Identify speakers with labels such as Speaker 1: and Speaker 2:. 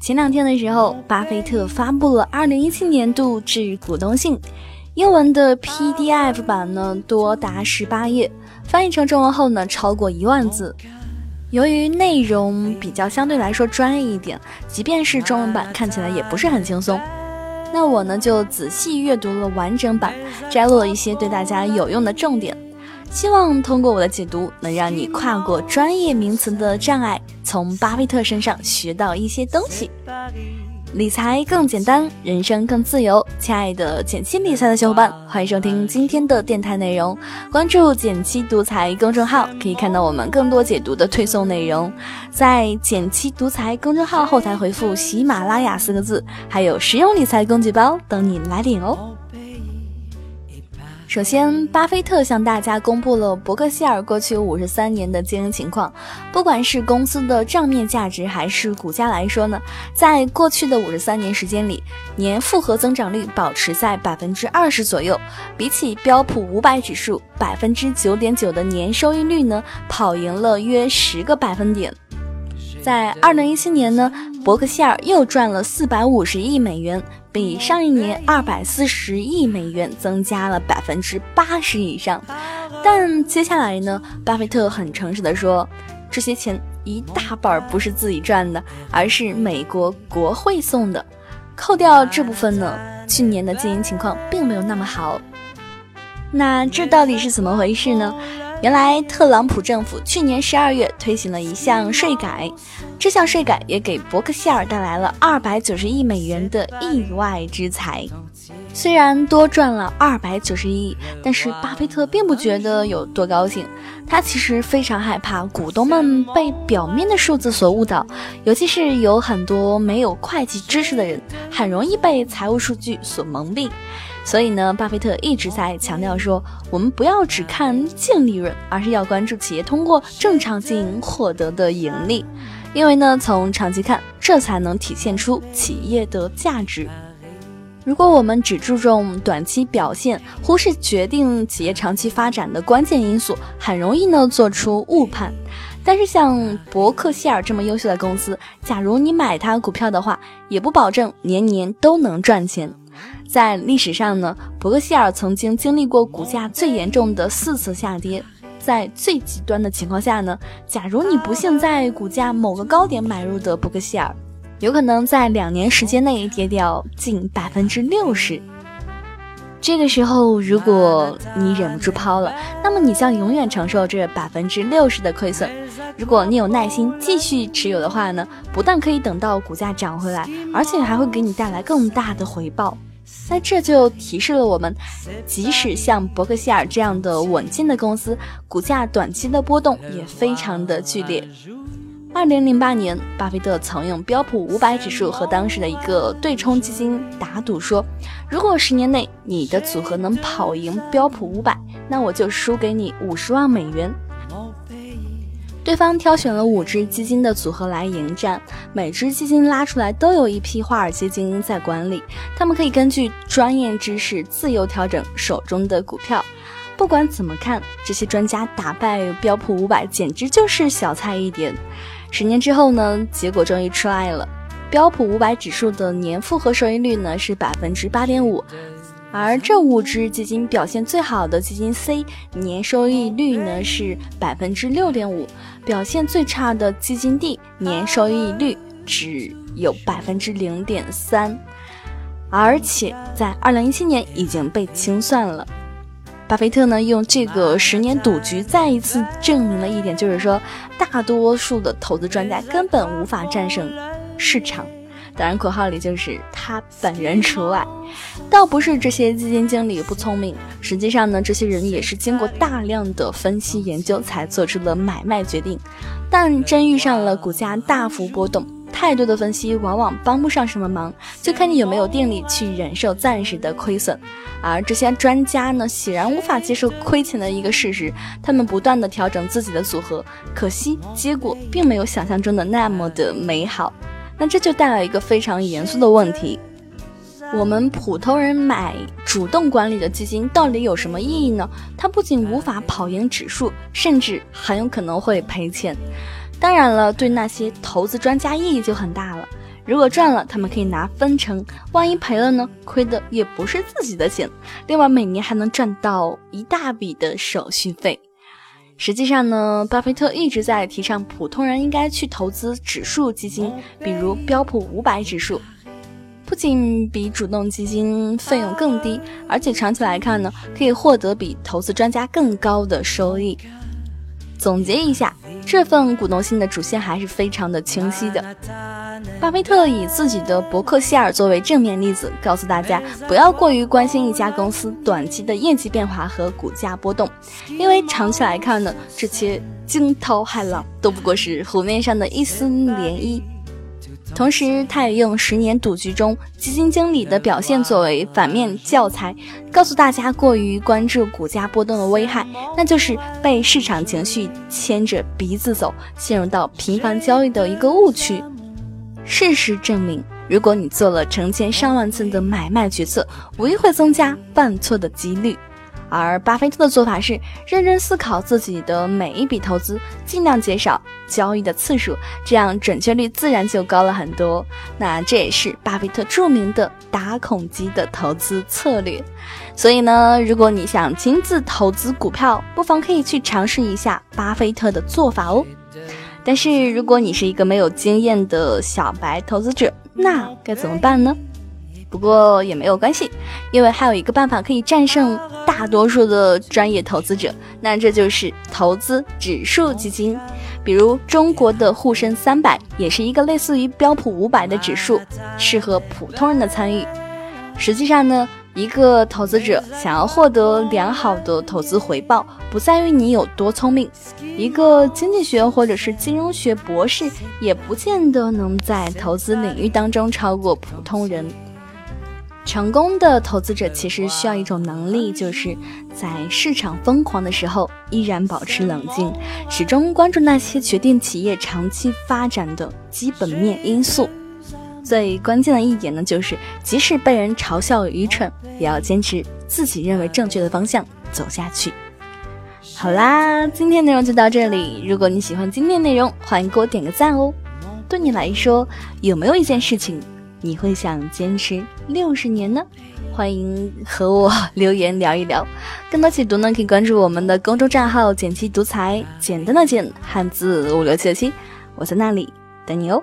Speaker 1: 前两天的时候，巴菲特发布了二零一七年度致股东信，英文的 PDF 版呢多达十八页，翻译成中文后呢超过一万字。由于内容比较相对来说专业一点，即便是中文版看起来也不是很轻松。那我呢就仔细阅读了完整版，摘录了一些对大家有用的重点。希望通过我的解读，能让你跨过专业名词的障碍，从巴菲特身上学到一些东西。理财更简单，人生更自由。亲爱的减七理财的小伙伴，欢迎收听今天的电台内容。关注减七独裁公众号，可以看到我们更多解读的推送内容。在减七独裁公众号后台回复“喜马拉雅”四个字，还有实用理财工具包等你来领哦。首先，巴菲特向大家公布了伯克希尔过去五十三年的经营情况。不管是公司的账面价值还是股价来说呢，在过去的五十三年时间里，年复合增长率保持在百分之二十左右。比起标普五百指数百分之九点九的年收益率呢，跑赢了约十个百分点。在二零一七年呢，伯克希尔又赚了四百五十亿美元。比上一年二百四十亿美元增加了百分之八十以上，但接下来呢？巴菲特很诚实的说，这些钱一大半不是自己赚的，而是美国国会送的。扣掉这部分呢，去年的经营情况并没有那么好。那这到底是怎么回事呢？原来特朗普政府去年十二月推行了一项税改，这项税改也给伯克希尔带来了二百九十亿美元的意外之财。虽然多赚了二百九十亿，但是巴菲特并不觉得有多高兴。他其实非常害怕股东们被表面的数字所误导，尤其是有很多没有会计知识的人，很容易被财务数据所蒙蔽。所以呢，巴菲特一直在强调说，我们不要只看净利润，而是要关注企业通过正常经营获得的盈利，因为呢，从长期看，这才能体现出企业的价值。如果我们只注重短期表现，忽视决定企业长期发展的关键因素，很容易呢做出误判。但是像伯克希尔这么优秀的公司，假如你买它股票的话，也不保证年年都能赚钱。在历史上呢，伯克希尔曾经经历过股价最严重的四次下跌。在最极端的情况下呢，假如你不幸在股价某个高点买入的伯克希尔，有可能在两年时间内跌掉近百分之六十。这个时候，如果你忍不住抛了，那么你将永远承受这百分之六十的亏损。如果你有耐心继续持有的话呢，不但可以等到股价涨回来，而且还会给你带来更大的回报。那这就提示了我们，即使像伯克希尔这样的稳健的公司，股价短期的波动也非常的剧烈。二零零八年，巴菲特曾用标普五百指数和当时的一个对冲基金打赌说，如果十年内你的组合能跑赢标普五百，那我就输给你五十万美元。对方挑选了五只基金的组合来迎战，每只基金拉出来都有一批华尔街精英在管理，他们可以根据专业知识自由调整手中的股票。不管怎么看，这些专家打败标普五百简直就是小菜一碟。十年之后呢，结果终于出来了，标普五百指数的年复合收益率呢是百分之八点五。而这五只基金表现最好的基金 C 年收益率呢是百分之六点五，表现最差的基金 D 年收益率只有百分之零点三，而且在二零一七年已经被清算了。巴菲特呢用这个十年赌局再一次证明了一点，就是说大多数的投资专家根本无法战胜市场。当然，括号里就是他本人除外。倒不是这些基金经理不聪明，实际上呢，这些人也是经过大量的分析研究才做出了买卖决定。但真遇上了股价大幅波动，太多的分析往往帮不上什么忙，就看你有没有定力去忍受暂时的亏损。而这些专家呢，显然无法接受亏钱的一个事实，他们不断的调整自己的组合，可惜结果并没有想象中的那么的美好。那这就带来一个非常严肃的问题：我们普通人买主动管理的基金到底有什么意义呢？它不仅无法跑赢指数，甚至很有可能会赔钱。当然了，对那些投资专家意义就很大了。如果赚了，他们可以拿分成；万一赔了呢？亏的也不是自己的钱，另外每年还能赚到一大笔的手续费。实际上呢，巴菲特一直在提倡普通人应该去投资指数基金，比如标普五百指数，不仅比主动基金费用更低，而且长期来看呢，可以获得比投资专家更高的收益。总结一下。这份股东信的主线还是非常的清晰的。巴菲特以自己的伯克希尔作为正面例子，告诉大家不要过于关心一家公司短期的业绩变化和股价波动，因为长期来看呢，这些惊涛骇浪都不过是湖面上的一丝涟漪。同时，他也用十年赌局中基金经理的表现作为反面教材，告诉大家过于关注股价波动的危害，那就是被市场情绪牵着鼻子走，陷入到频繁交易的一个误区。事实证明，如果你做了成千上万次的买卖决策，无疑会增加犯错的几率。而巴菲特的做法是认真思考自己的每一笔投资，尽量减少交易的次数，这样准确率自然就高了很多。那这也是巴菲特著名的打孔机的投资策略。所以呢，如果你想亲自投资股票，不妨可以去尝试一下巴菲特的做法哦。但是如果你是一个没有经验的小白投资者，那该怎么办呢？不过也没有关系，因为还有一个办法可以战胜大多数的专业投资者，那这就是投资指数基金。比如中国的沪深三百也是一个类似于标普五百的指数，适合普通人的参与。实际上呢，一个投资者想要获得良好的投资回报，不在于你有多聪明，一个经济学或者是金融学博士也不见得能在投资领域当中超过普通人。成功的投资者其实需要一种能力，就是在市场疯狂的时候依然保持冷静，始终关注那些决定企业长期发展的基本面因素。最关键的一点呢，就是即使被人嘲笑愚蠢，也要坚持自己认为正确的方向走下去。好啦，今天内容就到这里。如果你喜欢今天内容，欢迎给我点个赞哦。对你来说，有没有一件事情？你会想坚持六十年呢？欢迎和我留言聊一聊。更多解读呢，可以关注我们的公众账号“简七独裁”，简单的简，汉字五六七七，我在那里等你哦。